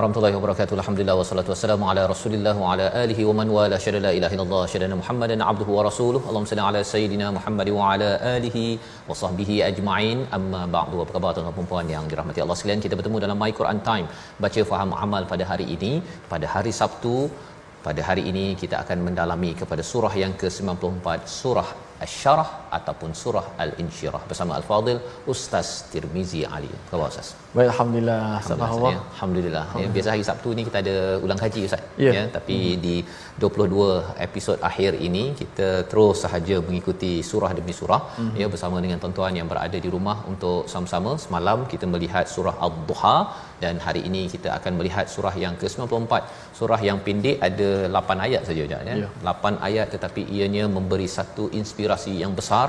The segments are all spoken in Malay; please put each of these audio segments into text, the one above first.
warahmatullahi wabarakatuh. Alhamdulillah wassalatu wassalamu ala Rasulillah wa ala alihi wa man wala syada la ilaha illallah syada Muhammadan abduhu wa rasuluhu. Allahumma salli ala sayidina Muhammad wa ala alihi wa sahbihi ajma'in. Amma ba'du. Apa khabar tuan-tuan dan puan yang dirahmati Allah sekalian? Kita bertemu dalam My Quran Time, baca faham amal pada hari ini, pada hari Sabtu. Pada hari ini kita akan mendalami kepada surah yang ke-94, surah Asy-Syarah ataupun surah Al-Insyirah bersama Al-Fadil Ustaz Tirmizi Ali. Apa khabar Ustaz? Baik, Alhamdulillah. Alhamdulillah. Ya. Alhamdulillah. Ya, biasa hari Sabtu ni kita ada ulang kaji Ustaz. Ya. ya tapi hmm. di 22 episod akhir ini kita terus sahaja mengikuti surah demi surah hmm. ya bersama dengan tuan-tuan yang berada di rumah untuk sama-sama semalam kita melihat surah Ad-Duha dan hari ini kita akan melihat surah yang ke-94. Surah yang pendek ada 8 ayat saja Ustaz ya. ya. 8 ayat tetapi ianya memberi satu inspirasi yang besar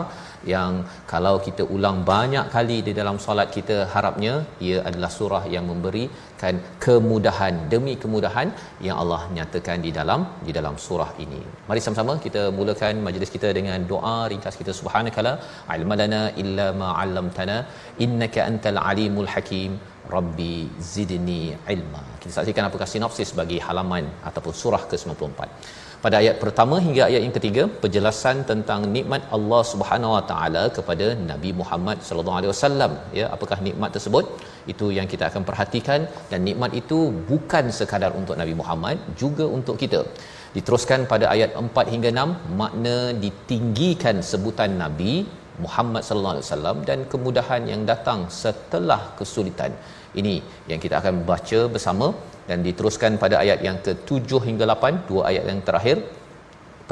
yang kalau kita ulang banyak kali di dalam solat kita harapnya ia adalah surah yang memberikan kemudahan. Demi kemudahan yang Allah nyatakan di dalam di dalam surah ini. Mari sama-sama kita mulakan majlis kita dengan doa ringkas kita. Subhanakala ilmalana illa ma 'allamtana innaka antal alimul hakim rabbi zidni ilma. Kita saksikan apakah sinopsis bagi halaman ataupun surah ke-94. Pada ayat pertama hingga ayat yang ketiga penjelasan tentang nikmat Allah Subhanahu Wa Taala kepada Nabi Muhammad sallallahu alaihi wasallam ya. Apakah nikmat tersebut? Itu yang kita akan perhatikan dan nikmat itu bukan sekadar untuk Nabi Muhammad juga untuk kita. Diteruskan pada ayat 4 hingga 6 makna ditinggikan sebutan Nabi Muhammad sallallahu alaihi wasallam dan kemudahan yang datang setelah kesulitan ini yang kita akan baca bersama dan diteruskan pada ayat yang ke-7 hingga 8 dua ayat yang terakhir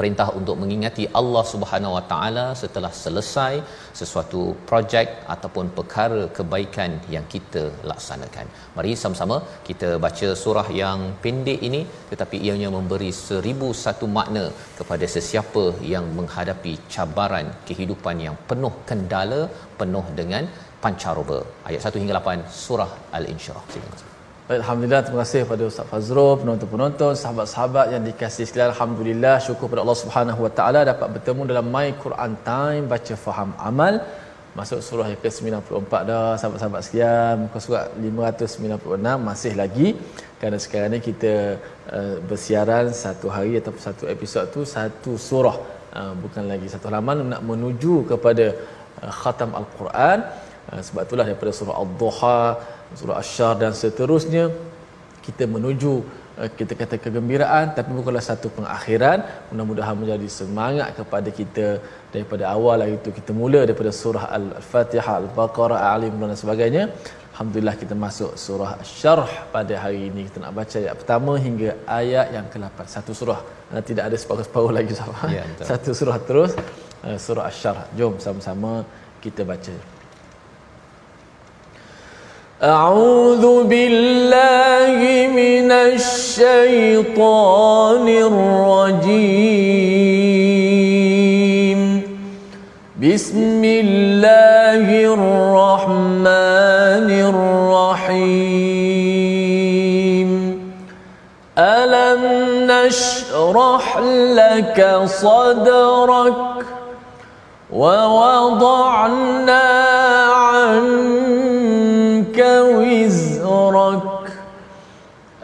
perintah untuk mengingati Allah Subhanahu Wa Taala setelah selesai sesuatu projek ataupun perkara kebaikan yang kita laksanakan. Mari sama-sama kita baca surah yang pendek ini tetapi ianya memberi seribu satu makna kepada sesiapa yang menghadapi cabaran kehidupan yang penuh kendala, penuh dengan pancaroba. Ayat 1 hingga 8 surah Al-Insyirah. Silakan. Alhamdulillah, terima kasih kepada Ustaz Fazrul, penonton-penonton, sahabat-sahabat yang dikasihi sekalian. Alhamdulillah, syukur kepada Allah Subhanahu Wa Taala dapat bertemu dalam My Quran Time, baca faham amal. Masuk surah yang ke-94 dah, sahabat-sahabat sekalian. Muka surat 596 masih lagi. Kerana sekarang ni kita uh, bersiaran satu hari atau satu episod tu satu surah. Uh, bukan lagi satu halaman nak menuju kepada uh, khatam Al-Quran. Uh, sebab itulah daripada surah Al-Duha, surah Asyar dan seterusnya kita menuju eh, kita kata kegembiraan tapi bukanlah satu pengakhiran. Mudah-mudahan menjadi semangat kepada kita daripada awal itu kita mula daripada surah Al-Fatihah Al-Baqarah Ali Imran dan sebagainya. Alhamdulillah kita masuk surah Syarh pada hari ini. Kita nak baca ayat pertama hingga ayat yang ke-8 satu surah. Eh, tidak ada separuh-separuh lagi sahabat ya, satu surah terus. Eh, surah Syarh jom sama-sama kita baca أعوذ بالله من الشيطان الرجيم. بسم الله الرحمن الرحيم. ألم نشرح لك صدرك ووضعنا عنك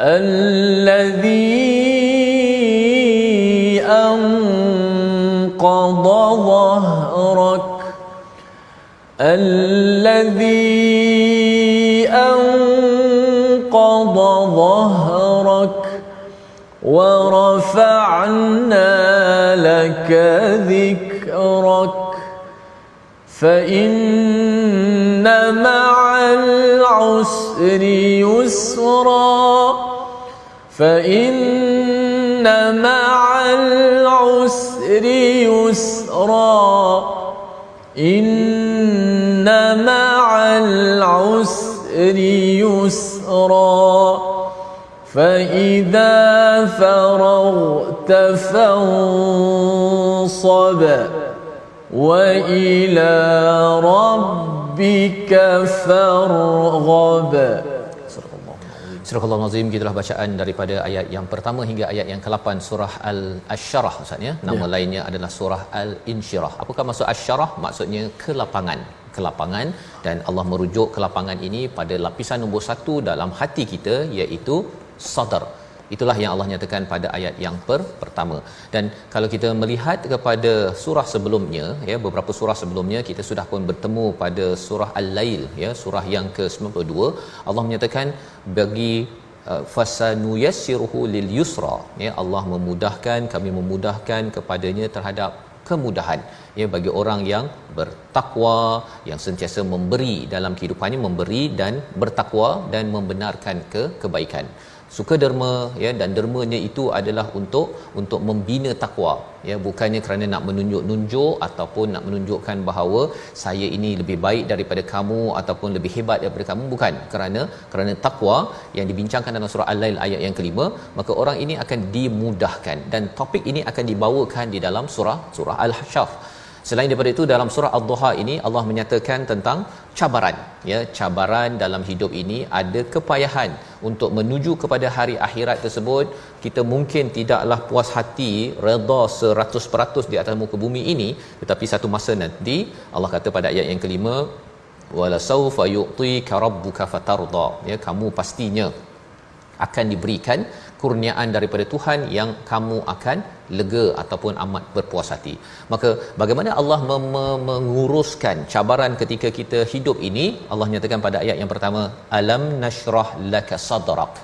الذي أنقض ظهرك الذي أنقض ظهرك ورفعنا لك ذكرك فإن مع العسر يسرا فإن مع العسر يسرا إن مع العسر يسرا فإذا فرغت فانصب وإلى ربك فارغب Surah Allah Nazim gitulah bacaan daripada ayat yang pertama hingga ayat yang ke-8 surah Al-Asyarah Ustaz ya. Nama ya. lainnya adalah surah Al-Insyirah. Apakah maksud Asyarah? Maksudnya kelapangan. Kelapangan dan Allah merujuk kelapangan ini pada lapisan nombor satu dalam hati kita iaitu sadar itulah yang Allah nyatakan pada ayat yang per, pertama. Dan kalau kita melihat kepada surah sebelumnya ya beberapa surah sebelumnya kita sudah pun bertemu pada surah al-lail ya surah yang ke-92 Allah menyatakan bagi uh, fasanu yassiruhu lil yusra ya Allah memudahkan kami memudahkan kepadanya terhadap kemudahan. Ya bagi orang yang bertakwa yang sentiasa memberi dalam kehidupannya memberi dan bertakwa dan membenarkan ke kebaikan suka derma ya dan dermanya itu adalah untuk untuk membina takwa ya. Bukannya kerana nak menunjuk-nunjuk ataupun nak menunjukkan bahawa saya ini lebih baik daripada kamu ataupun lebih hebat daripada kamu. Bukan. Kerana kerana takwa yang dibincangkan dalam surah al-lail ayat yang kelima maka orang ini akan dimudahkan. Dan topik ini akan dibawakan di dalam surah surah al-hasyr Selain daripada itu dalam surah Ad-Duha ini Allah menyatakan tentang cabaran. Ya cabaran dalam hidup ini ada kepayahan untuk menuju kepada hari akhirat tersebut. Kita mungkin tidaklah puas hati redha 100% di atas muka bumi ini tetapi satu masa nanti Allah kata pada ayat yang kelima wala sawfa yu'tika rabbuka fatarda. Ya kamu pastinya akan diberikan kurniaan daripada Tuhan yang kamu akan lega ataupun amat berpuas hati. Maka bagaimana Allah menguruskan cabaran ketika kita hidup ini? Allah nyatakan pada ayat yang pertama, alam nashrah laka sadrak.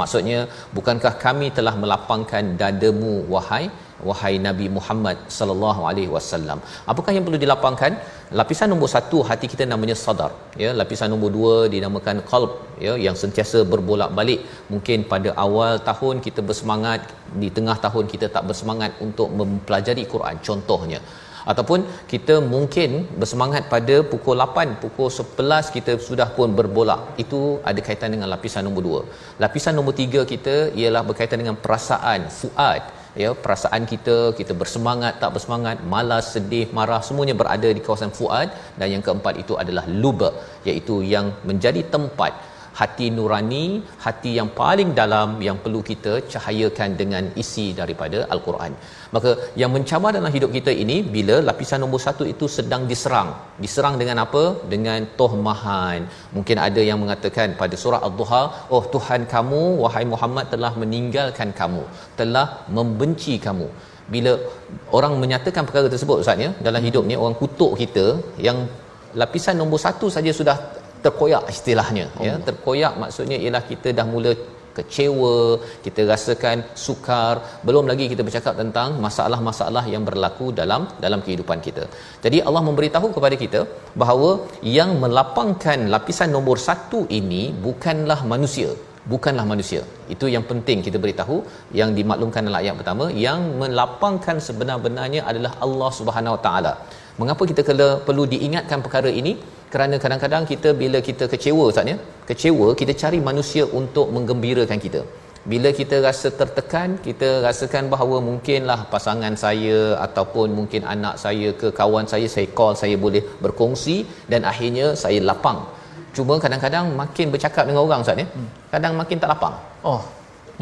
Maksudnya, bukankah kami telah melapangkan dadamu wahai wahai Nabi Muhammad sallallahu alaihi wasallam. Apakah yang perlu dilapangkan? Lapisan nombor satu hati kita namanya sadar. Ya, lapisan nombor dua dinamakan qalb ya yang sentiasa berbolak-balik. Mungkin pada awal tahun kita bersemangat, di tengah tahun kita tak bersemangat untuk mempelajari Quran contohnya ataupun kita mungkin bersemangat pada pukul 8 pukul 11 kita sudah pun berbolak itu ada kaitan dengan lapisan nombor 2 lapisan nombor 3 kita ialah berkaitan dengan perasaan fuad ya perasaan kita kita bersemangat tak bersemangat malas sedih marah semuanya berada di kawasan fuad. Dan yang keempat itu adalah luba iaitu yang menjadi tempat hati nurani hati yang paling dalam yang perlu kita cahayakan dengan isi daripada al-Quran. Maka yang mencabar dalam hidup kita ini bila lapisan nombor satu itu sedang diserang. Diserang dengan apa? Dengan tohmahan. Mungkin ada yang mengatakan pada surah ad-duha oh tuhan kamu wahai Muhammad telah meninggalkan kamu telah membenci kamu. Bila orang menyatakan perkara tersebut ustaz ya dalam hidup ni orang kutuk kita yang lapisan nombor satu saja sudah terkoyak istilahnya ya. oh. ya terkoyak maksudnya ialah kita dah mula kecewa kita rasakan sukar. Belum lagi kita bercakap tentang masalah-masalah yang berlaku dalam dalam kehidupan kita. Jadi Allah memberitahu kepada kita bahawa yang melapangkan lapisan nombor satu ini bukanlah manusia. Bukanlah manusia. Itu yang penting kita beritahu yang dimaklumkan dalam ayat pertama. Yang melapangkan sebenar-benarnya adalah Allah Subhanahu Wa Taala mengapa kita kena perlu diingatkan perkara ini? Kerana kadang-kadang kita bila kita kecewa Ustaz ya kecewa kita cari manusia untuk menggembirakan kita. Bila kita rasa tertekan kita rasakan bahawa mungkinlah pasangan saya ataupun mungkin anak saya ke kawan saya saya call saya boleh berkongsi dan akhirnya saya lapang. Cuma kadang-kadang makin bercakap dengan orang Ustaz ya kadang makin tak lapang. Oh.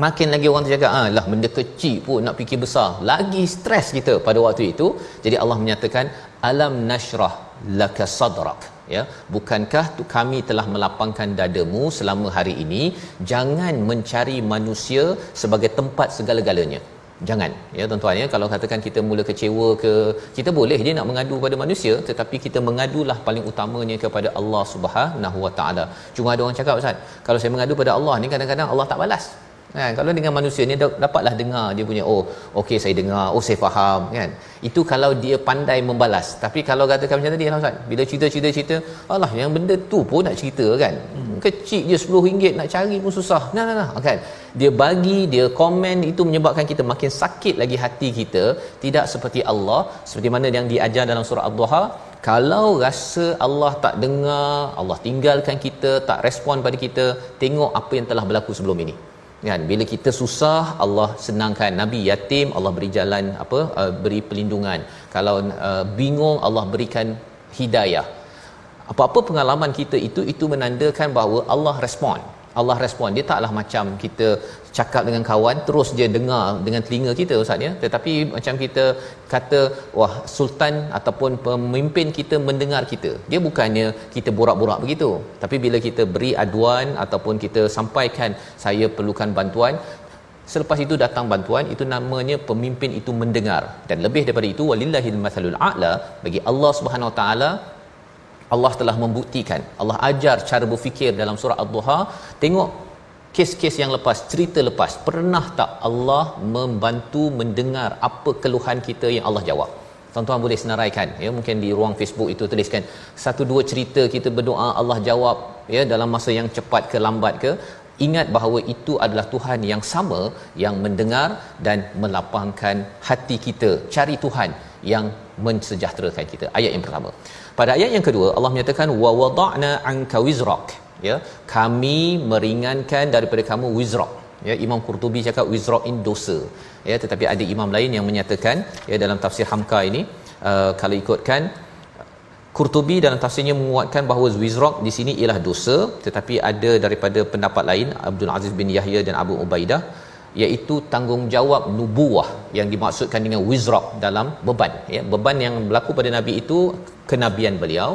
Makin lagi orang terjaga ah lah benda kecil pun nak fikir besar. Lagi stres kita pada waktu itu. Jadi Allah menyatakan alam nashrah laka sadrak ya. Bukankah tu kami telah melapangkan dadamu selama hari ini? Jangan mencari manusia sebagai tempat segala-galanya. Jangan ya tuan-tuan ya. Kalau katakan kita mula kecewa ke kita boleh dia nak mengadu pada manusia tetapi kita mengadulah paling utamanya kepada Allah Subhanahu Wa Taala. Cuma ada orang cakap ustaz kalau saya mengadu pada Allah ni kadang-kadang Allah tak balas kan? Kalau dengan manusia ni dapatlah dengar dia punya oh okey saya dengar. Oh saya faham kan? Itu kalau dia pandai membalas. Tapi kalau katakan macam tadi lah ustaz bila cerita-cerita cerita Allah yang benda tu pun nak cerita kan? Hmm. kecil je RM10 nak cari pun susah. Nah nah nah kan? Dia bagi dia komen itu menyebabkan kita makin sakit lagi hati kita. Tidak seperti Allah seperti mana yang diajar dalam surah ad-duha kalau rasa Allah tak dengar Allah tinggalkan kita tak respon pada kita tengok apa yang telah berlaku sebelum ini kan bila kita susah Allah senangkan. Nabi yatim Allah beri jalan apa uh, beri perlindungan kalau uh, bingung Allah berikan hidayah. Apa-apa pengalaman kita itu itu menandakan bahawa Allah respon Allah respon dia taklah macam kita cakap dengan kawan terus dia dengar dengan telinga kita ustaz ya. Tetapi macam kita kata wah sultan ataupun pemimpin kita mendengar kita. Dia bukannya kita borak-borak begitu. Tapi bila kita beri aduan ataupun kita sampaikan saya perlukan bantuan selepas itu datang bantuan itu namanya pemimpin itu mendengar. Dan lebih daripada itu walillahil masalul a'la bagi Allah Subhanahu taala Allah telah membuktikan. Allah ajar cara berfikir dalam surah Ad-Duha. Tengok kes-kes yang lepas cerita lepas. Pernah tak Allah membantu mendengar apa keluhan kita yang Allah jawab? Tuan-tuan boleh senaraikan. Ya mungkin di ruang Facebook itu tuliskan satu dua cerita kita berdoa Allah jawab. Ya dalam masa yang cepat ke lambat ke. Ingat bahawa itu adalah Tuhan yang sama yang mendengar dan melapangkan hati kita. Cari Tuhan yang mensejahterakan kita. Ayat yang pertama pada ayat yang kedua Allah menyatakan wa wada'na anka wizrak. Ya kami meringankan daripada kamu wizrak. Ya Imam Qurtubi cakap wizrak in dosa. Ya tetapi ada imam lain yang menyatakan ya dalam tafsir Hamka ini uh, kalau ikutkan Qurtubi dalam tafsirnya menguatkan bahawa wizrak di sini ialah dosa tetapi ada daripada pendapat lain Abdul Aziz bin Yahya dan Abu Ubaidah iaitu tanggungjawab nubuah yang dimaksudkan dengan wizrak dalam beban. Ya beban yang berlaku pada nabi itu kenabian beliau.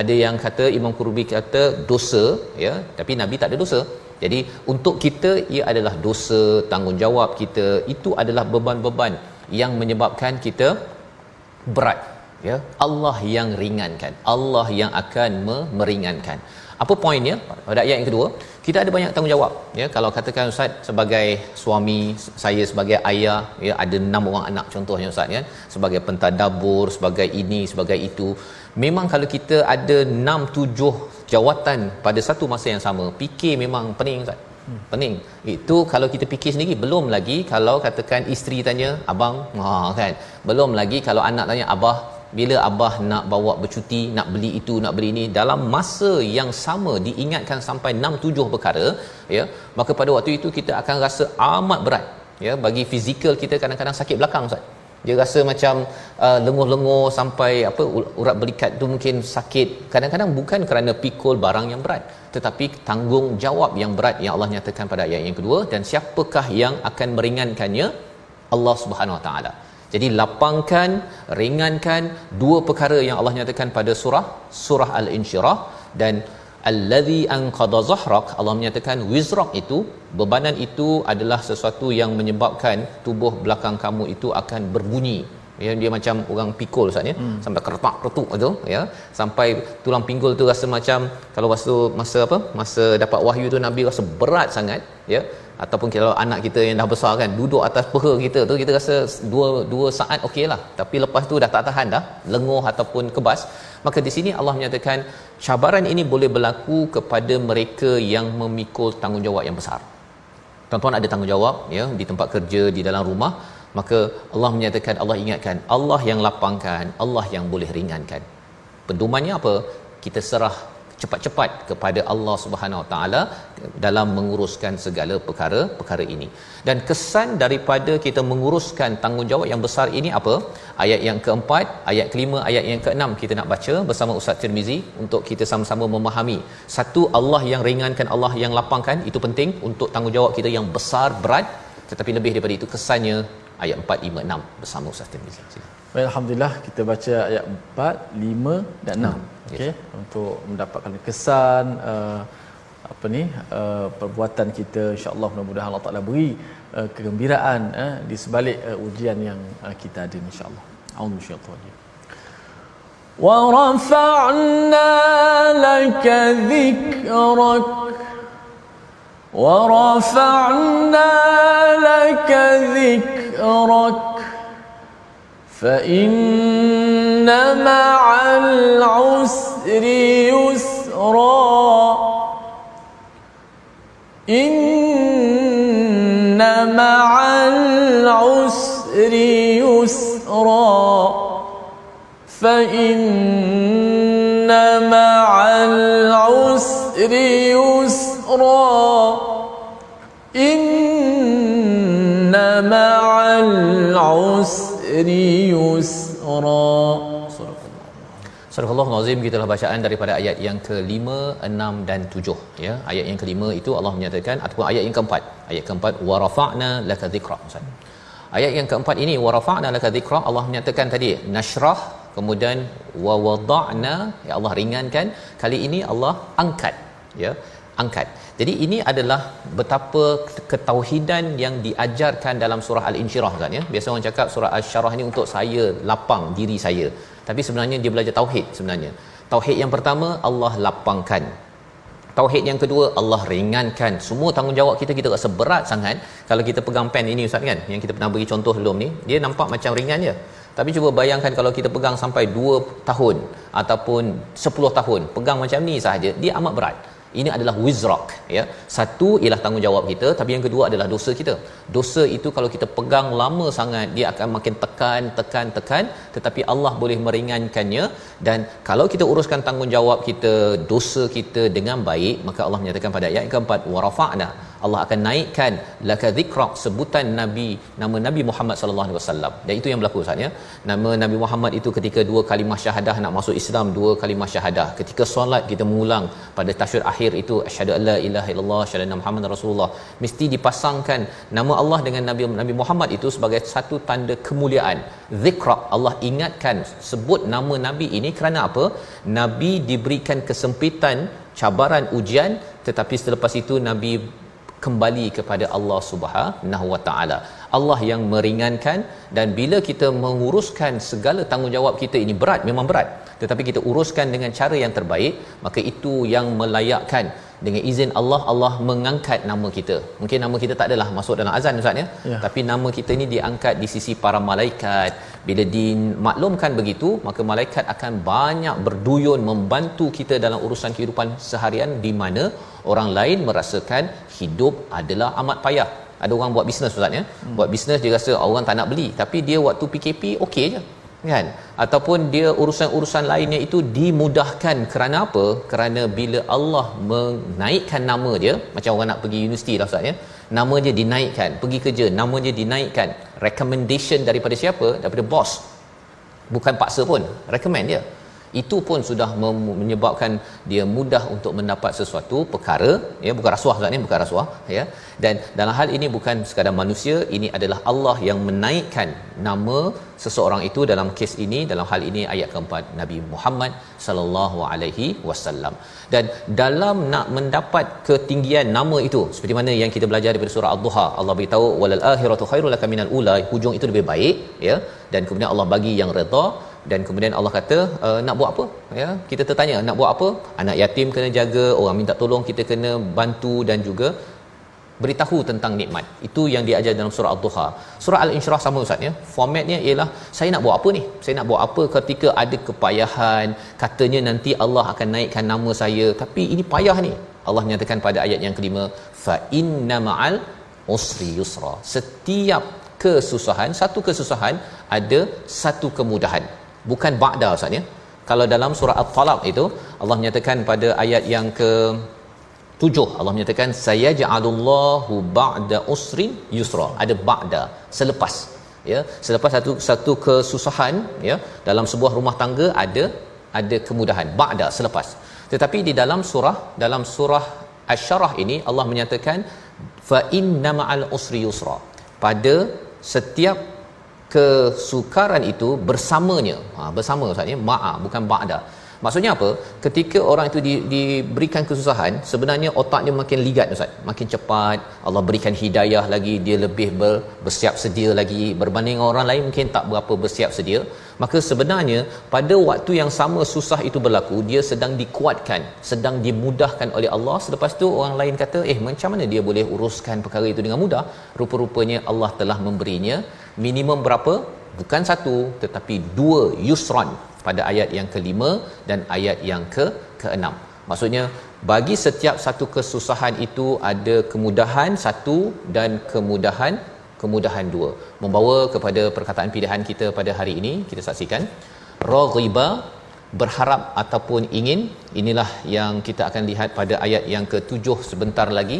Ada yang kata Imam Qurbi kata dosa ya tapi nabi tak ada dosa. Jadi untuk kita ia adalah dosa tanggungjawab kita. Itu adalah beban-beban yang menyebabkan kita berat ya? Allah yang ringankan. Allah yang akan meringankan. Apa poinnya pada ayat yang kedua kita ada banyak tanggungjawab. Ya kalau katakan ustaz sebagai suami saya sebagai ayah ya ada enam orang anak contohnya ustaz ya sebagai pentadabur sebagai ini sebagai itu. Memang kalau kita ada enam tujuh jawatan pada satu masa yang sama fikir memang pening ustaz. Hmm. pening. Itu kalau kita fikir sendiri belum lagi kalau katakan isteri tanya abang? Ha kan. Belum lagi kalau anak tanya abah bila abah nak bawa bercuti nak beli itu nak beli ini dalam masa yang sama diingatkan sampai 6 7 perkara ya maka pada waktu itu kita akan rasa amat berat ya bagi fizikal kita kadang-kadang sakit belakang ustaz. Dia rasa macam uh, lenguh-lenguh sampai apa urat belikat tu mungkin sakit. Kadang-kadang bukan kerana pikul barang yang berat tetapi tanggungjawab yang berat yang Allah nyatakan pada ayat yang kedua dan siapakah yang akan meringankannya? Allah Subhanahu Wa Taala jadi lapangkan, ringankan dua perkara yang Allah nyatakan pada surah surah Al-Insyirah dan allazi anqadha zahrak Allah menyatakan wizrak itu bebanan itu adalah sesuatu yang menyebabkan tubuh belakang kamu itu akan berbunyi. Ya dia macam orang pikul ustaz ya. Hmm. sampai keretak keretuk tu ya. Sampai tulang pinggul tu rasa macam kalau waktu masa apa masa dapat wahyu tu nabi rasa berat sangat ya ataupun kalau anak kita yang dah besar kan duduk atas peha kita tu kita rasa dua dua saat okeylah tapi lepas tu dah tak tahan dah lenguh ataupun kebas maka di sini Allah menyatakan cabaran ini boleh berlaku kepada mereka yang memikul tanggungjawab yang besar. Tuan-tuan ada tanggungjawab ya di tempat kerja di dalam rumah maka Allah menyatakan Allah ingatkan Allah yang lapangkan Allah yang boleh ringankan. Pedomannya apa? Kita serah cepat-cepat kepada Allah Subhanahu Wa Taala dalam menguruskan segala perkara-perkara ini. Dan kesan daripada kita menguruskan tanggungjawab yang besar ini apa? Ayat yang keempat, ayat kelima, ayat yang keenam kita nak baca bersama Ustaz Tirmizi untuk kita sama-sama memahami. Satu Allah yang ringankan, Allah yang lapangkan itu penting untuk tanggungjawab kita yang besar berat tetapi lebih daripada itu kesannya ayat 4 5 6 bersama Ustaz Tirmizi. Silakan. Baik, alhamdulillah kita baca ayat 4, 5 dan 6. Hmm. Okey, yes. untuk mendapatkan kesan uh, apa ni uh, perbuatan kita insyaallah mudah-mudahan Allah Taala beri uh, kegembiraan uh, di sebalik uh, ujian yang uh, kita ada insyaallah. A'udzu bisyaitanir ورفعنا لك ذكرك ورفعنا لك ذكرك فإن مع العسر يسرا. إن مع العسر يسرا. فإن مع العسر يسرا. إن مع العسر يسري Surah Allah Nazim kita telah bacaan daripada ayat yang ke-5, 6 dan 7 ya. Ayat yang ke-5 itu Allah menyatakan ataupun ayat yang keempat. Ayat keempat wa rafa'na laka dhikra. Ustaz. Ayat yang keempat ini wa rafa'na laka dhikra Allah menyatakan tadi nashrah kemudian wa wada'na ya Allah ringankan kali ini Allah angkat ya angkat jadi ini adalah betapa ketauhidan yang diajarkan dalam surah al-insyirah kan ya. Biasa orang cakap surah asy-syarah ni untuk saya lapang diri saya. Tapi sebenarnya dia belajar tauhid sebenarnya. Tauhid yang pertama Allah lapangkan. Tauhid yang kedua Allah ringankan. Semua tanggungjawab kita kita rasa berat sangat kalau kita pegang pen ini ustaz kan? Yang kita pernah bagi contoh belum ni dia nampak macam ringan je. Tapi cuba bayangkan kalau kita pegang sampai 2 tahun ataupun 10 tahun pegang macam ni sahaja dia amat berat ini adalah wizrak ya. Satu ialah tanggungjawab kita tapi yang kedua adalah dosa kita. Dosa itu kalau kita pegang lama sangat dia akan makin tekan tekan tekan tetapi Allah boleh meringankannya. Dan kalau kita uruskan tanggungjawab kita dosa kita dengan baik maka Allah menyatakan pada ayat keempat warafa'na Allah akan naikkan laka dhikrak sebutan nabi nama nabi Muhammad sallallahu alaihi wasallam. Dan itu yang berlaku Ustaz ya. Nama nabi Muhammad itu ketika dua kalimah syahadah nak masuk Islam dua kalimah syahadah. Ketika solat kita mengulang pada tasyahud akhir itu asyhadu alla ilaha illallah asyhadu anna muhammadar rasulullah. Mesti dipasangkan nama Allah dengan nabi nabi Muhammad itu sebagai satu tanda kemuliaan. Dhikrak Allah ingatkan sebut nama nabi ini kerana apa? Nabi diberikan kesempitan cabaran ujian tetapi selepas itu nabi kembali kepada Allah Subhanahu Wa Taala. Allah yang meringankan dan bila kita menguruskan segala tanggungjawab kita ini berat memang berat tetapi kita uruskan dengan cara yang terbaik maka itu yang melayakkan dengan izin Allah Allah mengangkat nama kita. Mungkin nama kita tak adalah masuk dalam azan ustaz ya. ya. Tapi nama kita ini diangkat di sisi para malaikat. Bila dimaklumkan begitu, maka malaikat akan banyak berduyun membantu kita dalam urusan kehidupan seharian di mana orang lain merasakan hidup adalah amat payah. Ada orang buat bisnes ustaz ya. Hmm. Buat bisnes dia rasa orang tak nak beli, tapi dia waktu PKP okey je kan? Ataupun dia urusan-urusan lainnya itu dimudahkan. Kerana apa? Kerana bila Allah menaikkan nama dia macam orang nak pergi universiti lah ustaz ya? Nama dia dinaikkan. Pergi kerja nama dia dinaikkan. Recommendation daripada siapa? Daripada bos. Bukan paksa pun recommend dia itu pun sudah menyebabkan dia mudah untuk mendapat sesuatu perkara ya bukan rasuah Ustaz ni bukan rasuah ya. Dan dalam hal ini bukan sekadar manusia ini adalah Allah yang menaikkan nama seseorang itu dalam kes ini dalam hal ini ayat keempat Nabi Muhammad sallallahu alaihi wasallam. Dan dalam nak mendapat ketinggian nama itu seperti mana yang kita belajar daripada surah ad-duha Allah beritahu walal akhiratu khairul laka minal ula hujung itu lebih baik ya. Dan kemudian Allah bagi yang redha dan kemudian Allah kata e, nak buat apa? Ya kita tertanya nak buat apa? Anak yatim kena jaga orang minta tolong kita kena bantu dan juga beritahu tentang nikmat. Itu yang diajar dalam surah al-duha. Surah al-insyirah sama ustaz ya. Formatnya ialah saya nak buat apa ni? Saya nak buat apa ketika ada kepayahan? Katanya nanti Allah akan naikkan nama saya. Tapi ini payah ni. Allah menyatakan pada ayat yang kelima fa inna ma'al usri yusra. Setiap kesusahan satu kesusahan ada satu kemudahan bukan ba'da ustaz ya. Kalau dalam surah at-talaq itu Allah menyatakan pada ayat yang ke tujuh Allah menyatakan saya ja'alullahu ba'da usrin yusra. Ada ba'da selepas ya. Selepas satu satu kesusahan ya dalam sebuah rumah tangga ada ada kemudahan ba'da selepas. Tetapi di dalam surah dalam surah asy-syarah ini Allah menyatakan fa inna ma'al usri yusra. Pada setiap kesukaran itu bersamanya ha, bersama ustaz ya ma'a bukan ba'da Maksudnya apa? Ketika orang itu di, diberikan kesusahan, sebenarnya otaknya makin ligat Ustaz. Makin cepat. Allah berikan hidayah lagi, dia lebih ber, bersiap sedia lagi berbanding orang lain mungkin tak berapa bersiap sedia. Maka sebenarnya pada waktu yang sama susah itu berlaku, dia sedang dikuatkan, sedang dimudahkan oleh Allah. Selepas tu orang lain kata, "Eh, macam mana dia boleh uruskan perkara itu dengan mudah?" Rupa-rupanya Allah telah memberinya minimum berapa? Bukan satu, tetapi dua yusran pada ayat yang kelima dan ayat yang ke keenam. Maksudnya bagi setiap satu kesusahan itu ada kemudahan satu dan kemudahan kemudahan dua. Membawa kepada perkataan pilihan kita pada hari ini kita saksikan raghiba berharap ataupun ingin inilah yang kita akan lihat pada ayat yang ketujuh sebentar lagi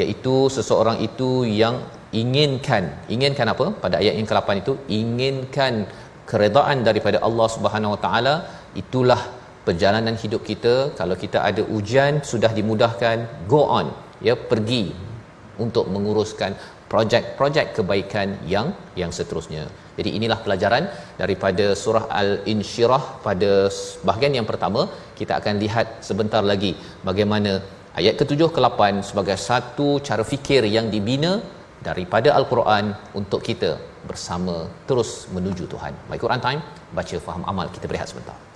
iaitu seseorang itu yang inginkan inginkan apa pada ayat yang ke-8 itu inginkan keredaan daripada Allah Subhanahu Wa Taala itulah perjalanan hidup kita kalau kita ada ujian sudah dimudahkan go on ya pergi untuk menguruskan projek-projek kebaikan yang yang seterusnya. Jadi inilah pelajaran daripada surah Al-Insyirah pada bahagian yang pertama. Kita akan lihat sebentar lagi bagaimana ayat ke-7 ke-8 sebagai satu cara fikir yang dibina daripada Al-Quran untuk kita bersama terus menuju Tuhan. My Quran Time, baca faham amal. Kita berehat sebentar.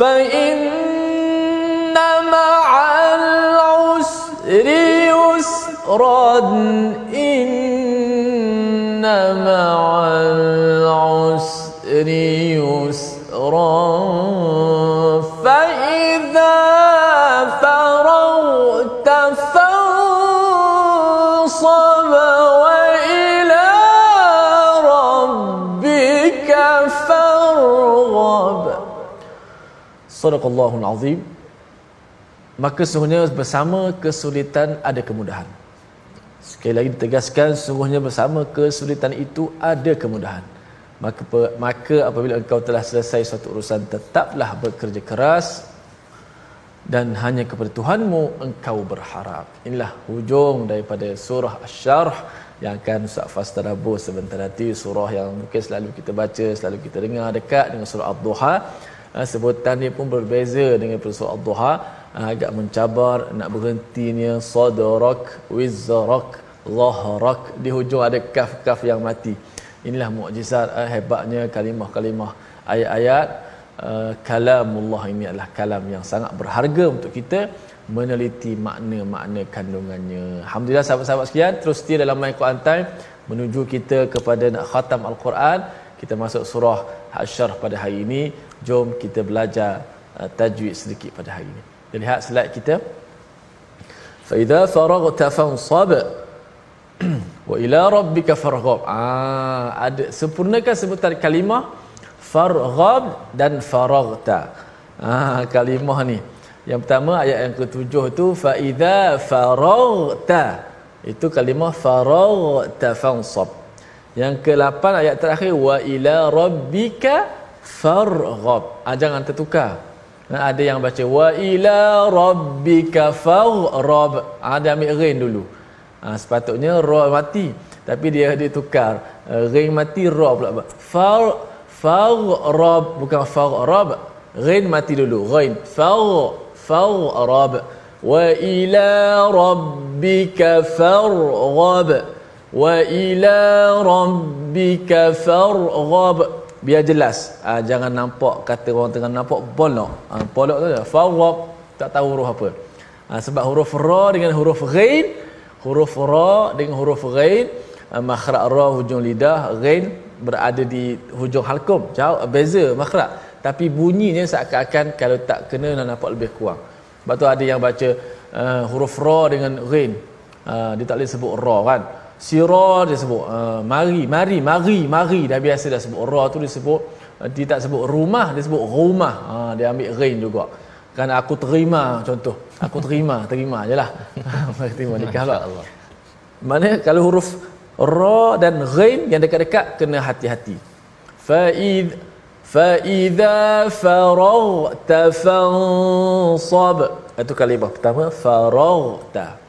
فإن مع العسر يسرا إن مع العسر يسرا Sadaqallahul Azim. Maka sesungguhnya bersama kesulitan ada kemudahan. Sekali lagi ditegaskan sesungguhnya bersama kesulitan itu ada kemudahan. Maka maka apabila engkau telah selesai suatu urusan tetaplah bekerja keras dan hanya kepada Tuhanmu engkau berharap. Inilah hujung daripada surah Asy-Syarh yang akan Ustaz Fas sebentar nanti surah yang mungkin selalu kita baca, selalu kita dengar dekat dengan surah Ad-Duha ha, sebutan dia pun berbeza dengan surah Ad-Duha ha, agak mencabar nak berhentinya sadrak wizrak zahrak di hujung ada kaf-kaf yang mati. Inilah mukjizat uh, hebatnya kalimah-kalimah ayat-ayat. Kalamullah ini adalah kalam yang sangat berharga untuk kita meneliti makna-makna kandungannya. Alhamdulillah sahabat-sahabat sekalian, terus setia dalam My Quran Time menuju kita kepada nak khatam Al-Quran. Kita masuk surah Hasyar pada hari ini jom kita belajar uh, tajwid sedikit pada hari ini. Kita lihat slide kita. Fa idza faraghta fansab wa ila rabbika farghab. Ah ada sempurnakan sebutan kalimah farghab dan faraghta. Ah kalimah ni. Yang pertama ayat yang ketujuh tu fa idza faraghta. Itu kalimah faraghta fansab. Yang ke-8 ayat terakhir wa ila rabbika farghab. Ah, jangan tertukar. Nah, ada yang baca wa ila rabbika farghab. Ah, dia ambil rain dulu. Ah, sepatutnya ra mati. Tapi dia dia tukar. Rain mati ra pula. Far farghab bukan farghab. Rain mati dulu. Rain far farghab. Wa ila rabbika farghab. Wa ila rabbika farghab biar jelas uh, jangan nampak kata orang tengah nampak polok uh, polok tu dah faraq tak tahu huruf apa. Uh, sebab huruf ra dengan huruf ghain huruf ra dengan huruf ghain uh, makhraj ra hujung lidah ghain berada di hujung halkum jauh beza makhraj. Tapi bunyinya seakan-akan kalau tak kena nak nampak lebih kurang. Sebab tu ada yang baca uh, huruf ra dengan ghain. Uh, dia tak boleh sebut ra kan sira dia sebut uh, mari mari mari mari. Dah biasa dah sebut ra tu dia sebut uh, dia tak sebut rumah dia sebut rumah. Uh, dia ambil ghain juga. Kan aku terima contoh aku terima terima jelah terima nikah Allah mana kalau huruf ra dan ghain yang dekat-dekat kena hati-hati. Fa id fa idza faraghta fansab. Itu kalimah pertama faraghta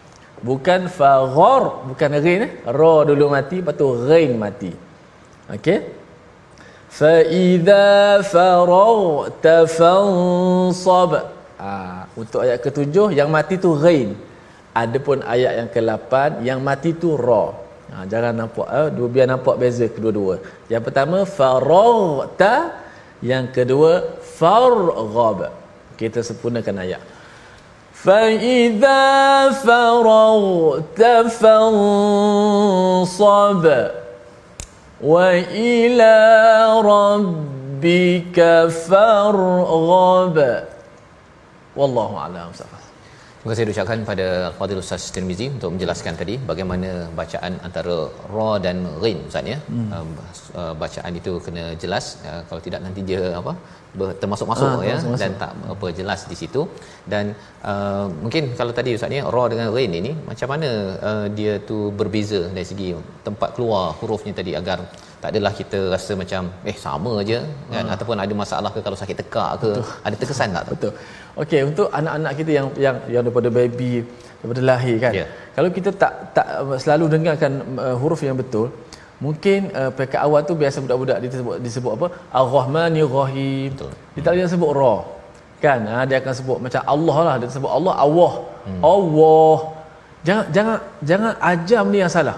bukan faghar bukan ghain eh? Ra dulu mati lepas tu ghain mati. Okey? Fa idza faraghta fansab. Ah untuk ayat ketujuh yang mati tu ghain adapun ayat yang ke-8 yang mati tu ra. Ha, jangan nampak eh, dua biar nampak beza kedua-dua. Yang pertama faraghta yang kedua farghab. Kita sempurnakan ayat فإذا فرغت فانصب وإلى ربك فارغب والله أعلم Terima kasih ucapkan pada Fadil Ustaz Tirmizi untuk menjelaskan tadi bagaimana bacaan antara ra dan ghin Ustaz ya. Hmm. Uh, bacaan itu kena jelas uh, kalau tidak nanti dia apa termasuk-masuk ah, ya termasuk. dan tak apa jelas di situ dan uh, mungkin kalau tadi ustaz ni ra dengan ghin ini macam mana uh, dia tu berbeza dari segi tempat keluar hurufnya tadi agar tak adalah kita rasa macam eh sama aje kan ah. ataupun ada masalah ke kalau sakit tekak ke betul. ada terkesan tak betul okey untuk anak-anak kita yang yang yang daripada baby daripada lahir kan yeah. kalau kita tak tak selalu dengarkan uh, huruf yang betul Mungkin uh, pekat awal tu biasa budak-budak dia disebut, disebut apa? Ar-Rahmanir Rahim. Betul. Dia tak boleh sebut Ra. Kan? Ha, dia akan sebut macam Allah lah. Dia sebut Allah, Allah. Hmm. Allah. Jangan jangan jangan ajar benda yang salah.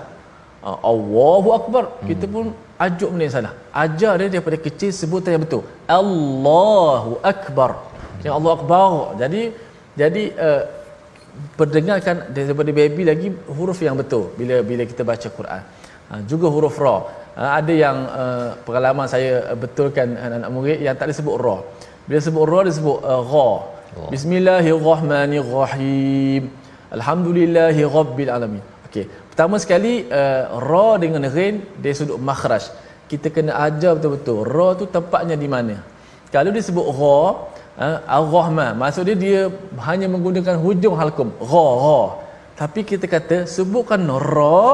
Uh, Allahu Akbar. Hmm. Kita pun ajuk benda yang salah. Ajar dia daripada kecil sebutan yang betul. Allahu Akbar. Hmm. Yang Allah Akbar. Jadi jadi uh, perdengarkan daripada baby lagi huruf yang betul bila bila kita baca Quran. Ha, juga huruf ra. Ha, ada yang uh, pengalaman saya uh, betulkan anak-anak murid yang tak disebut ra. Bila sebut ra dia sebut uh, ra oh. bismillahirrahmanirrahim. Alhamdulillahi rabbil alamin. Okey. Pertama sekali uh, ra dengan ghin dia sudut makhraj. Kita kena ajar betul-betul ra tu tempatnya di mana. Kalau dia sebut ra uh, ar-rahman maksud dia dia hanya menggunakan hujung halkum. Ra ra tapi kita kata sebutkan ra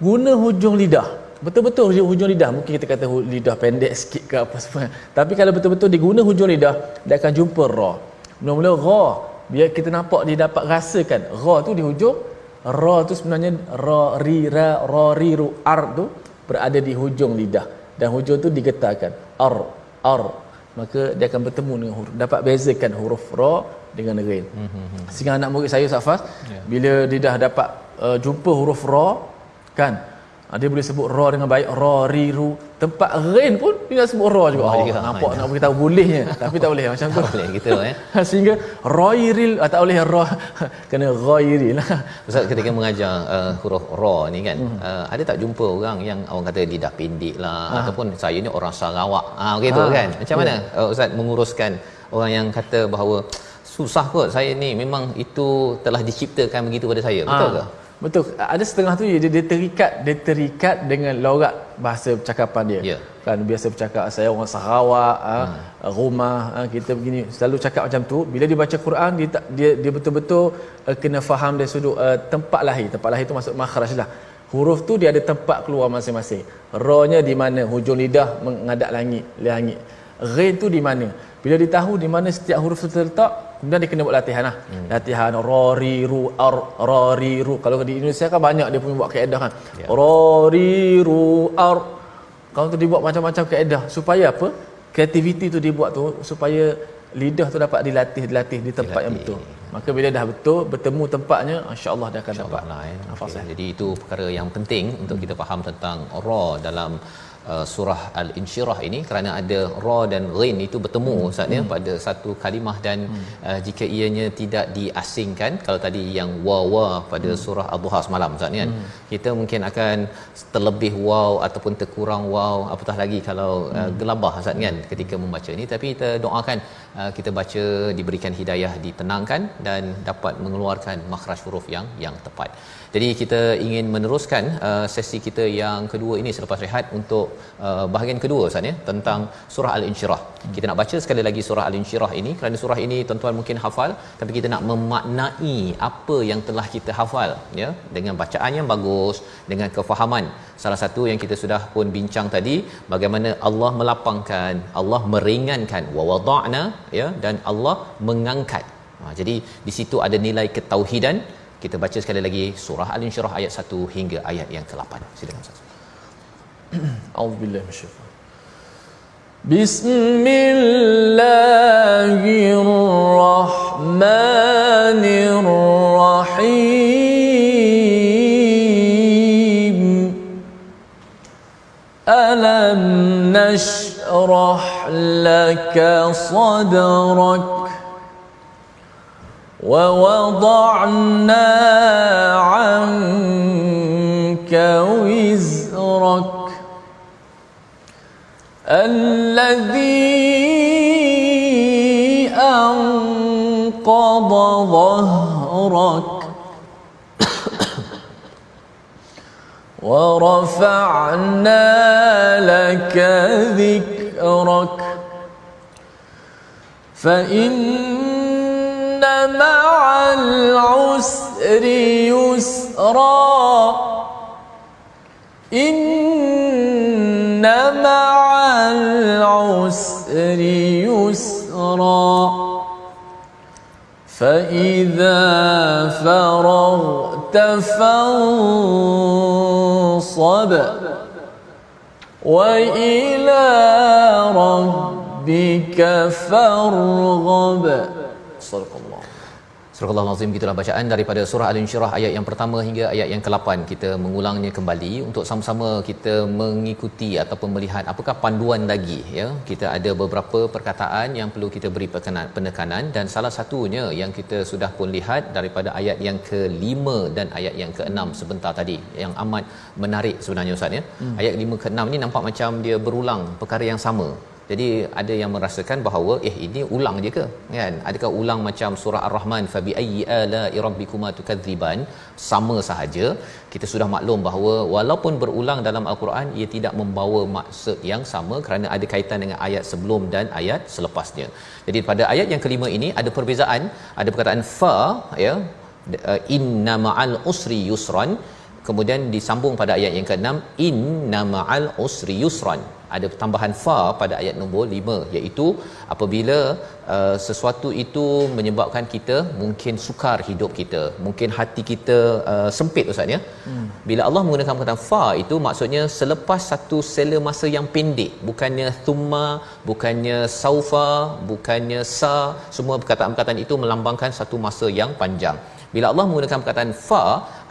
guna hujung lidah. Betul-betul hujung, hujung lidah. Mungkin kita kata lidah pendek sikit ke apa semua. Tapi kalau betul-betul diguna hujung lidah dia akan jumpa ra. Mula-mula ra biar kita nampak dia dapat rasakan. Ra tu di hujung ra tu sebenarnya ra ri ra ra ri ru ar tu berada di hujung lidah. Dan hujung tu digetarkan. Ar ar. Maka dia akan bertemu dengan huruf. Dapat bezakan huruf ra dengan ghain mm-hmm. sehingga anak murid saya Safas yeah. bila dia dah dapat uh, jumpa huruf ra kan? Ah, dia boleh sebut ra dengan baik ra ri ru. Tempat rain pun dia nak sebut ra juga. Oh, oh, nampak nak beritahu bolehnya tapi tak boleh. Macam tu. Boleh gitu eh. Sehingga rairil ah, tak boleh ra. Kena ghairil. Ustaz ketika mengajar uh, huruf ra ni kan hmm. uh, ada tak jumpa orang yang orang kata lidah pendek lah ha. ataupun saya ni orang Sarawak? Ah ha, gitu ha. kan? Macam mana yeah. uh, ustaz menguruskan orang yang kata bahawa susah kot saya ni memang itu telah diciptakan begitu pada saya. Betul ha. ke Betul. Ada setengah tu dia, dia terikat dia terikat dengan lorak bahasa percakapan dia. Yeah. Kan biasa bercakap saya orang Sarawak, ah, hmm. rumah ha, kita begini selalu cakap macam tu. Bila dia baca Quran dia dia, dia betul-betul uh, kena faham dari sudut uh, tempat lahir. Tempat lahir tu masuk makhraj lah. Huruf tu dia ada tempat keluar masing-masing. Ra-nya di mana? Hujung lidah menghadap langit, langit. Ghain tu di mana? Bila dia tahu di mana setiap huruf tu terletak, kemudian dia kena buat latihan lah. Hmm. Latihan ra ri ru ar ra ri ru. Kalau di Indonesia kan banyak dia punya buat kaedah kan. Ya. Ra ri ru ar. Kalau tu dibuat macam-macam kaedah supaya apa? Kreativiti tu dibuat tu supaya lidah tu dapat dilatih dilatih di tempat dilatih. yang betul. Maka bila dah betul bertemu tempatnya insya-Allah dia akan dapat. Lah, eh. okay. Jadi itu perkara yang penting untuk kita faham tentang ra dalam uh, surah al-insyirah ini kerana ada ra dan ghin itu bertemu hmm. ustaz ya hmm. pada satu kalimah dan hmm. uh, jika ianya tidak diasingkan kalau tadi yang wa wa pada hmm. surah al-duha semalam ustaz kan hmm. kita mungkin akan terlebih wow ataupun terkurang wow apatah lagi kalau uh, hmm. gelabah ustaz kan ketika membaca ini tapi kita doakan uh, kita baca diberikan hidayah ditenangkan dan dapat mengeluarkan makhraj huruf yang yang tepat jadi kita ingin meneruskan uh, sesi kita yang kedua ini selepas rehat untuk uh, bahagian kedua Ustaz ya tentang surah Al-Insyirah. Kita nak baca sekali lagi surah Al-Insyirah ini kerana surah ini tuan-tuan mungkin hafal tapi kita nak memaknai apa yang telah kita hafal ya dengan bacaan yang bagus, dengan kefahaman. Salah satu yang kita sudah pun bincang tadi bagaimana Allah melapangkan, Allah meringankan wa wada'na ya dan Allah mengangkat. Ha, jadi di situ ada nilai ketauhidan kita baca sekali lagi surah Al-Insyirah ayat 1 hingga ayat yang ke-8. Silakan Ustaz. أعوذ بالله من الشيطان. بسم الله الرحمن الرحيم. ألم نشرح لك صدرك ووضعنا عنك وزرك الذي أنقض ظهرك ورفعنا لك ذكرك فإن مع العسر يسرا إن مع العسر يسرا. فإذا فرغت فانصب وإلى ربك فارغب. Surah Al-Azim gitulah bacaan daripada surah Al-Insyirah ayat yang pertama hingga ayat yang ke-8 kita mengulangnya kembali. Untuk sama-sama kita mengikuti ataupun melihat apakah panduan lagi ya. Kita ada beberapa perkataan yang perlu kita beri penekanan. Dan salah satunya yang kita sudah pun lihat daripada ayat yang ke-5 dan ayat yang ke-6 sebentar tadi. Yang amat menarik sebenarnya ustaz ya. Hmm. ayat 5 ke-6 ni nampak macam dia berulang perkara yang sama jadi ada yang merasakan bahawa eh ini ulang je ke? Kan? Adakah ulang macam surah ar-rahman fa bi ayyi ala rabbikuma tukadziban sama sahaja kita sudah maklum bahawa walaupun berulang dalam al-Quran ia tidak membawa maksud yang sama kerana ada kaitan dengan ayat sebelum dan ayat selepasnya. Jadi pada ayat yang kelima ini ada perbezaan ada perkataan fa ya inna ma'al usri yusran. Kemudian disambung pada ayat yang ke-6 inna ma'al usri yusran ada tambahan fa pada ayat nombor 5 iaitu apabila uh, sesuatu itu menyebabkan kita mungkin sukar hidup kita mungkin hati kita uh, sempit ustaz ya hmm. bila Allah menggunakan perkataan fa itu maksudnya selepas satu sela masa yang pendek bukannya thumma bukannya saufa bukannya sa semua perkataan-perkataan itu melambangkan satu masa yang panjang bila Allah menggunakan perkataan fa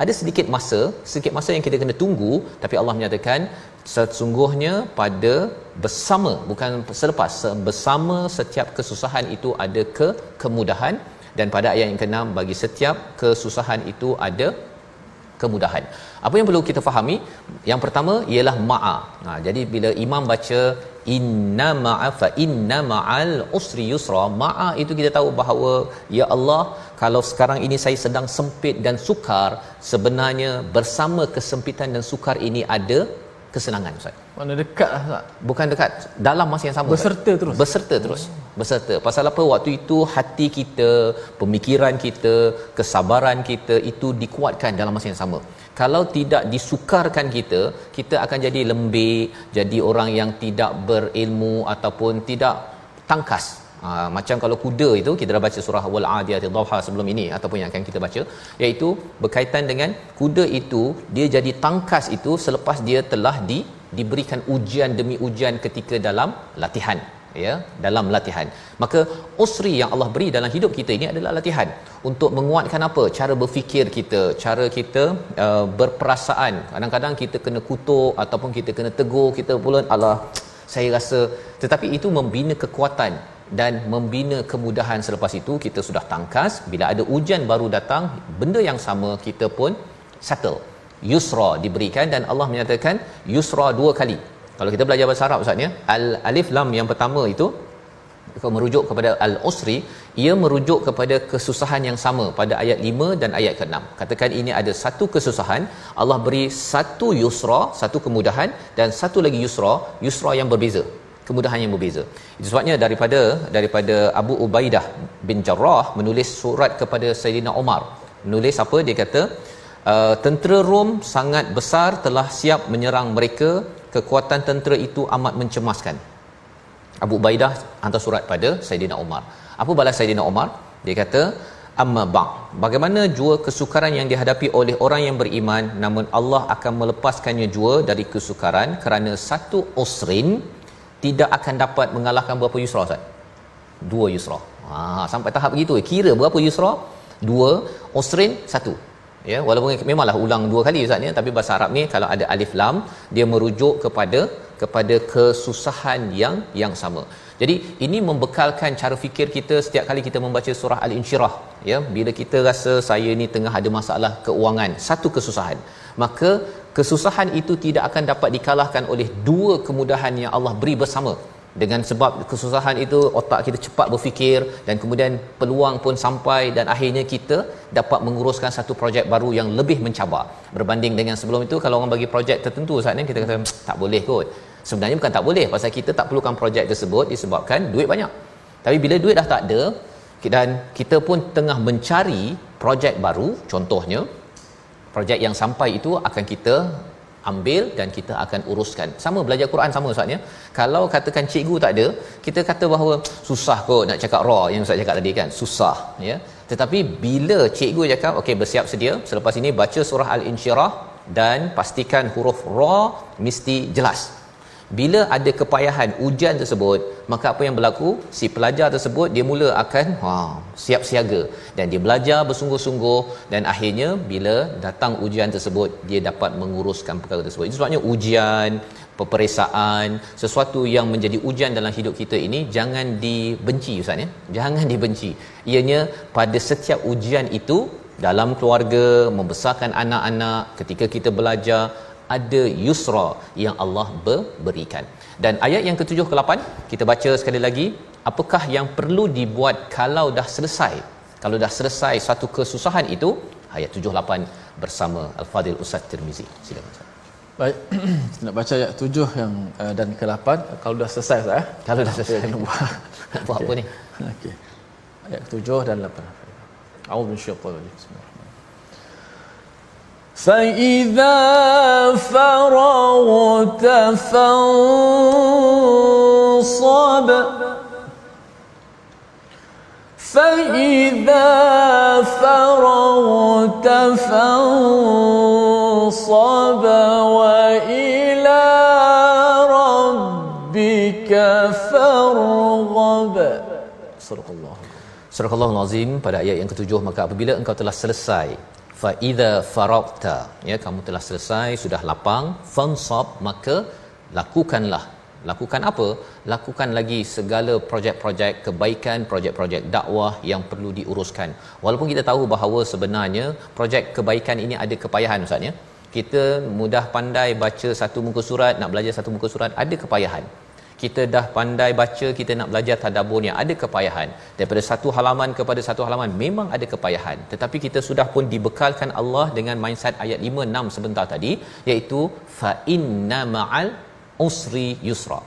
ada sedikit masa sedikit masa yang kita kena tunggu tapi Allah menyatakan sesungguhnya pada bersama bukan selepas bersama setiap kesusahan itu ada ke kemudahan. Dan pada ayat yang keenam bagi setiap kesusahan itu ada kemudahan. Apa yang perlu kita fahami? Yang pertama ialah ma'a. Ha, jadi bila imam baca inna ma'a fa inna ma'al usri yusra, ma'a itu kita tahu bahawa ya Allah, kalau sekarang ini saya sedang sempit dan sukar, sebenarnya bersama kesempitan dan sukar ini ada kesenangan Ustaz. Mana dekat lah Ustaz? Bukan dekat, dalam masa yang sama. Berserta Ustaz. terus. Berserta terus. Berserta. Pasal apa? Waktu itu hati kita, pemikiran kita, kesabaran kita itu dikuatkan dalam masa yang sama. Kalau tidak disukarkan kita, kita akan jadi lembik, jadi orang yang tidak berilmu ataupun tidak tangkas Ha, macam kalau kuda itu kita dah baca surah wal adiyat dhabha sebelum ini ataupun yang akan kita baca iaitu berkaitan dengan kuda itu dia jadi tangkas itu selepas dia telah di diberikan ujian demi ujian ketika dalam latihan ya dalam latihan. Maka usri yang Allah beri dalam hidup kita ini adalah latihan untuk menguatkan apa? Cara berfikir kita cara kita uh, berperasaan. Kadang-kadang kita kena kutuk ataupun kita kena tegur kita pula Allah saya rasa. Tetapi itu membina kekuatan dan membina kemudahan selepas itu kita sudah tangkas. Bila ada ujian baru datang benda yang sama kita pun settle. Yusra diberikan dan Allah menyatakan yusra dua kali. Kalau kita belajar bahasa Arab ustaz ya al alif lam yang pertama itu kalau merujuk kepada al usri ia merujuk kepada kesusahan yang sama pada ayat 5 dan ayat ke-6 katakan ini ada satu kesusahan Allah beri satu yusra satu kemudahan dan satu lagi yusra yusra yang berbeza kemudahan yang berbeza. Itu sebabnya daripada daripada Abu Ubaidah bin Jarrah menulis surat kepada Sayyidina Umar menulis apa? Dia kata uh, tentera Rom sangat besar telah siap menyerang mereka. Kekuatan tentera itu amat mencemaskan. Abu Ubaidah hantar surat pada Sayyidina Umar apa balas Sayyidina Umar dia kata amma ba bagaimana jua kesukaran yang dihadapi oleh orang yang beriman namun Allah akan melepaskannya jua dari kesukaran kerana satu usrin tidak akan dapat mengalahkan berapa yusra Ustaz? Dua yusra. Ha, sampai tahap begitu. Kira berapa yusra? Dua. Usrin, satu. Ya, walaupun memanglah ulang dua kali Ustaz ya, tapi bahasa Arab ni kalau ada alif lam, dia merujuk kepada kepada kesusahan yang yang sama. Jadi ini membekalkan cara fikir kita setiap kali kita membaca surah Al-Insyirah ya bila kita rasa saya ni tengah ada masalah keuangan satu kesusahan maka kesusahan itu tidak akan dapat dikalahkan oleh dua kemudahan yang Allah beri bersama. Dengan sebab kesusahan itu otak kita cepat berfikir dan kemudian peluang pun sampai dan akhirnya kita dapat menguruskan satu projek baru yang lebih mencabar. Berbanding dengan sebelum itu kalau orang bagi projek tertentu saat ni kita kata tak boleh kot. Sebenarnya bukan tak boleh pasal kita tak perlukan projek tersebut disebabkan duit banyak. Tapi bila duit dah tak ada dan kita pun tengah mencari projek baru contohnya projek yang sampai itu akan kita ambil dan kita akan uruskan. Sama belajar Quran sama Ustaz ya. Kalau katakan cikgu tak ada, kita kata bahawa susah kot nak cakap ra yang Ustaz cakap tadi kan. Susah ya. Tetapi bila cikgu cakap okey bersiap sedia selepas ini baca surah Al-Insyirah dan pastikan huruf ra mesti jelas bila ada kepayahan ujian tersebut maka apa yang berlaku? Si pelajar tersebut dia mula akan ha siap siaga. Dan dia belajar bersungguh-sungguh. Dan akhirnya bila datang ujian tersebut dia dapat menguruskan perkara tersebut. Itu sebabnya ujian peperiksaan sesuatu yang menjadi ujian dalam hidup kita ini jangan dibenci ustaz ya. Jangan dibenci. Ianya pada setiap ujian itu dalam keluarga membesarkan anak-anak ketika kita belajar ada yusra yang Allah berikan. Dan ayat yang ke-7 ke-8 kita baca sekali lagi, apakah yang perlu dibuat kalau dah selesai? Kalau dah selesai satu kesusahan itu, ayat 7 8 bersama Al-Fadil Ustaz Tirmizi. Silakan Ustaz. Baik, nak baca ayat 7 yang uh, dan ke-8 kalau dah selesai Ustaz eh? Kalau dah selesai nak buat. buat okay. apa ni? Okey. Ayat 7 dan 8. A'udzu bisyaitanir rajim. فإذا فرغت فانصب فإذا فرغت فانصب وإلى ربك فارغب صدق الله Surah Al-Azim pada ayat yang ketujuh maka apabila engkau telah selesai fa idza faraqta ya kamu telah selesai sudah lapang fansab maka lakukanlah. Lakukan apa? Lakukan lagi segala projek-projek kebaikan projek-projek dakwah yang perlu diuruskan. Walaupun kita tahu bahawa sebenarnya projek kebaikan ini ada kepayahan ustaz ya. Kita mudah pandai baca satu muka surat nak belajar satu muka surat ada kepayahan kita dah pandai baca kita nak belajar tadabburnya ada kepayahan. Daripada satu halaman kepada satu halaman memang ada kepayahan. Tetapi kita sudah pun dibekalkan Allah dengan mindset ayat 5 6 sebentar tadi iaitu fa inna ma'al usri yusra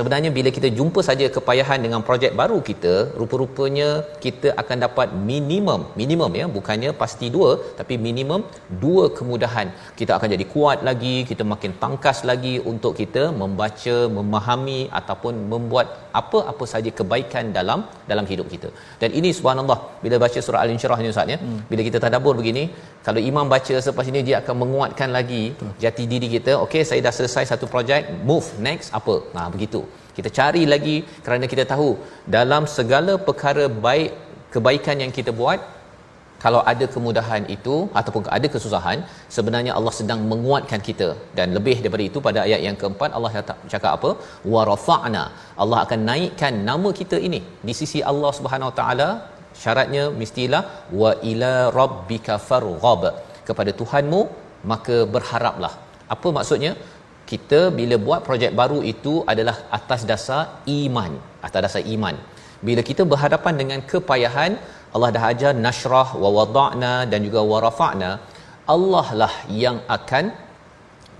Sebenarnya bila kita jumpa saja kepayahan dengan projek baru kita, rupa-rupanya kita akan dapat minimum, minimum ya, bukannya pasti dua, tapi minimum dua kemudahan. Kita akan jadi kuat lagi, kita makin tangkas lagi untuk kita membaca, memahami ataupun membuat apa-apa saja kebaikan dalam dalam hidup kita dan ini subhanallah bila baca surah al-insyirah ni ustaz ya hmm. bila kita tadabbur begini kalau imam baca selepas ini dia akan menguatkan lagi Betul. jati diri kita okey saya dah selesai satu projek move next apa nah begitu kita cari lagi kerana kita tahu dalam segala perkara baik kebaikan yang kita buat kalau ada kemudahan itu ataupun ada kesusahan sebenarnya Allah sedang menguatkan kita. Dan lebih daripada itu pada ayat yang keempat Allah cakap apa? Wa rafa'na. Allah akan naikkan nama kita ini. Di sisi Allah Subhanahu taala syaratnya mestilah wa ila rabbika farghab. Kepada Tuhanmu maka berharaplah. Apa maksudnya kita bila buat projek baru itu adalah atas dasar iman atas dasar iman. Bila kita berhadapan dengan kepayahan Allah dah ajar nasrah wa wada'na dan juga wa rafa'na Allah lah yang akan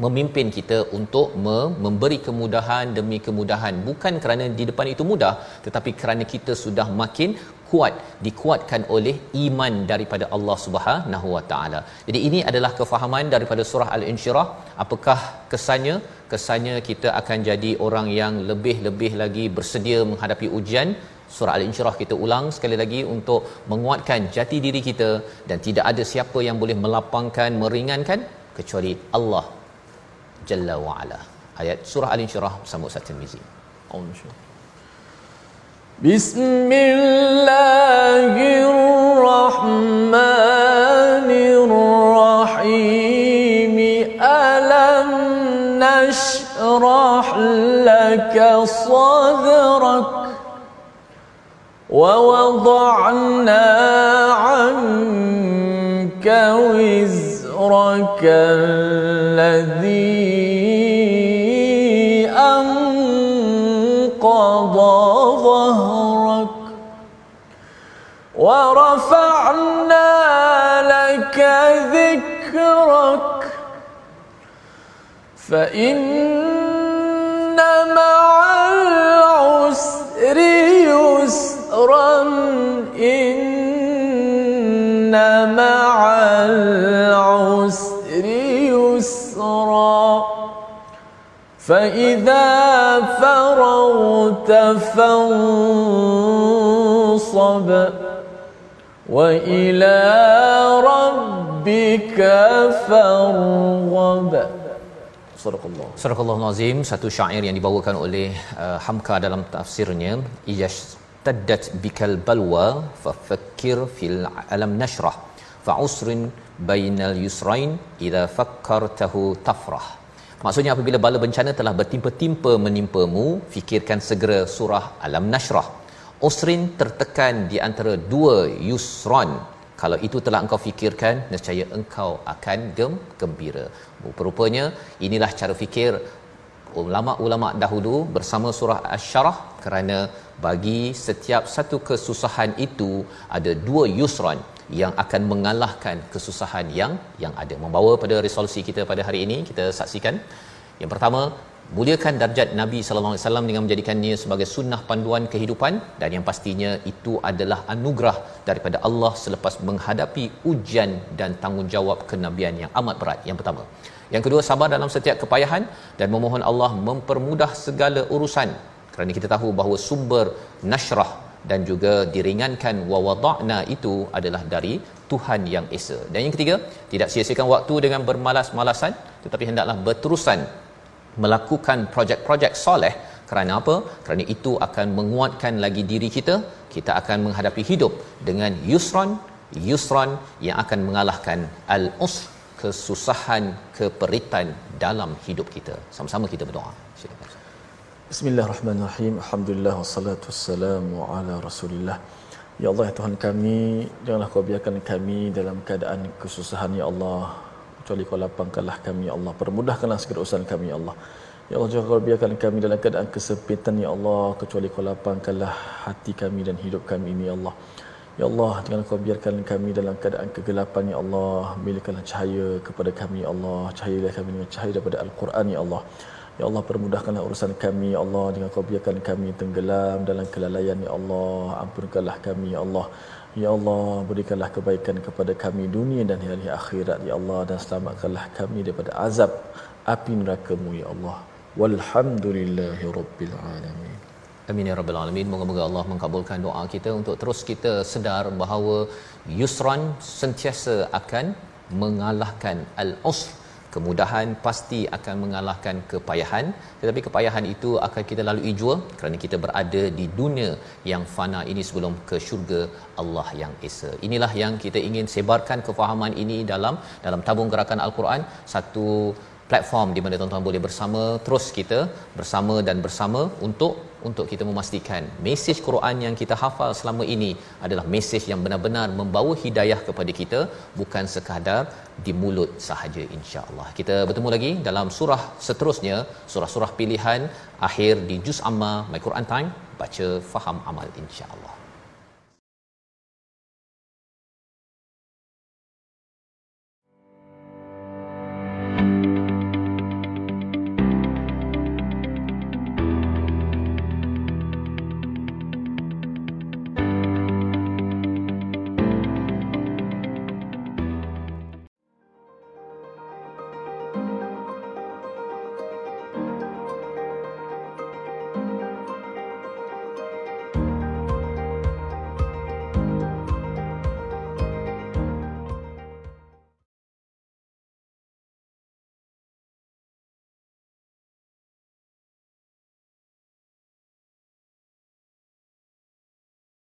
memimpin kita untuk memberi kemudahan demi kemudahan. Bukan kerana di depan itu mudah tetapi kerana kita sudah makin kuat dikuatkan oleh iman daripada Allah Subhanahu Wa Taala. Jadi ini adalah kefahaman daripada surah Al-Insyirah. Apakah kesannya? Kesannya kita akan jadi orang yang lebih-lebih lagi bersedia menghadapi ujian surah al-insyirah kita ulang sekali lagi untuk menguatkan jati diri kita dan tidak ada siapa yang boleh melapangkan meringankan kecuali Allah jalla wa ala ayat surah al-insyirah bersama Ustaz Tirmizi بسم الله الرحمن الرحيم. ألم نشرح لك صدرك ووضعنا عنك وزرك الذي ورفعنا لك ذكرك فإن مع العسر يسر يسرا إن مع العسر يسرا فإذا فرغت فانصب. وإلى ربك فارغب Sadaqallah. Sadaqallah Nazim, satu syair yang dibawakan oleh uh, Hamka dalam tafsirnya, Iyash taddat bikal balwa fa fakkir fil alam nashrah fa usrin bainal yusrain idza fakkartahu tafrah maksudnya apabila bala bencana telah bertimpa-timpa menimpamu fikirkan segera surah alam nashrah usrin tertekan di antara dua yusran kalau itu telah engkau fikirkan nescaya engkau akan gem gembira. Rupanya inilah cara fikir ulama-ulama dahulu bersama surah asy-syarah kerana bagi setiap satu kesusahan itu ada dua yusran yang akan mengalahkan kesusahan yang yang ada. Membawa pada resolusi kita pada hari ini kita saksikan. Yang pertama muliakan darjat Nabi sallallahu alaihi wasallam dengan menjadikannya sebagai sunnah panduan kehidupan dan yang pastinya itu adalah anugerah daripada Allah selepas menghadapi ujian dan tanggungjawab kenabian yang amat berat. Yang pertama. Yang kedua sabar dalam setiap kepayahan dan memohon Allah mempermudah segala urusan. Kerana kita tahu bahawa sumber nasrah dan juga diringankan wa wada'na itu adalah dari Tuhan yang Esa. Dan yang ketiga, tidak sia-siakan waktu dengan bermalas-malasan tetapi hendaklah berterusan melakukan projek-projek soleh kerana apa? Kerana itu akan menguatkan lagi diri kita. Kita akan menghadapi hidup dengan yusran, yusran yang akan mengalahkan al-usr, kesusahan, keperitan dalam hidup kita. Sama-sama kita berdoa. Silakan. Bismillahirrahmanirrahim. Alhamdulillah wassalatu wassalamu ala Rasulillah. Ya Allah ya Tuhan kami, janganlah kau biarkan kami dalam keadaan kesusahan ya Allah. Kecuali kau lapangkanlah kami ya Allah. Permudahkanlah segala urusan kami ya Allah. Ya Allah jangan kau biarkan kami dalam keadaan kesempitan ya Allah. Kecuali kau lapangkanlah hati kami dan hidup kami ini ya Allah. Ya Allah, jangan kau biarkan kami dalam keadaan kegelapan ya Allah. Milikanlah cahaya kepada kami ya Allah. Cahaya kami dengan cahaya daripada Al-Quran ya Allah. Ya Allah permudahkanlah urusan kami Ya Allah Jangan kau biarkan kami tenggelam dalam kelalaian Ya Allah Ampunkanlah kami Ya Allah Ya Allah berikanlah kebaikan kepada kami dunia dan hari akhirat Ya Allah dan selamatkanlah kami daripada azab api neraka-Mu Ya Allah. Walhamdulillahi Rabbil Alamin. Amin ya rabbal alamin. Moga-moga Allah mengabulkan doa kita untuk terus kita sedar bahawa yusran sentiasa akan mengalahkan al-usr kemudahan pasti akan mengalahkan kepayahan tetapi kepayahan itu akan kita lalui jua kerana kita berada di dunia yang fana ini sebelum ke syurga Allah yang esa. Inilah yang kita ingin sebarkan kefahaman ini dalam dalam tabung gerakan al-Quran satu platform di mana tuan-tuan boleh bersama terus kita bersama dan bersama untuk untuk kita memastikan mesej Quran yang kita hafal selama ini adalah mesej yang benar-benar membawa hidayah kepada kita bukan sekadar di mulut sahaja insya-Allah. Kita bertemu lagi dalam surah seterusnya, surah-surah pilihan akhir di juz amma My Quran Time, baca faham amal insya-Allah.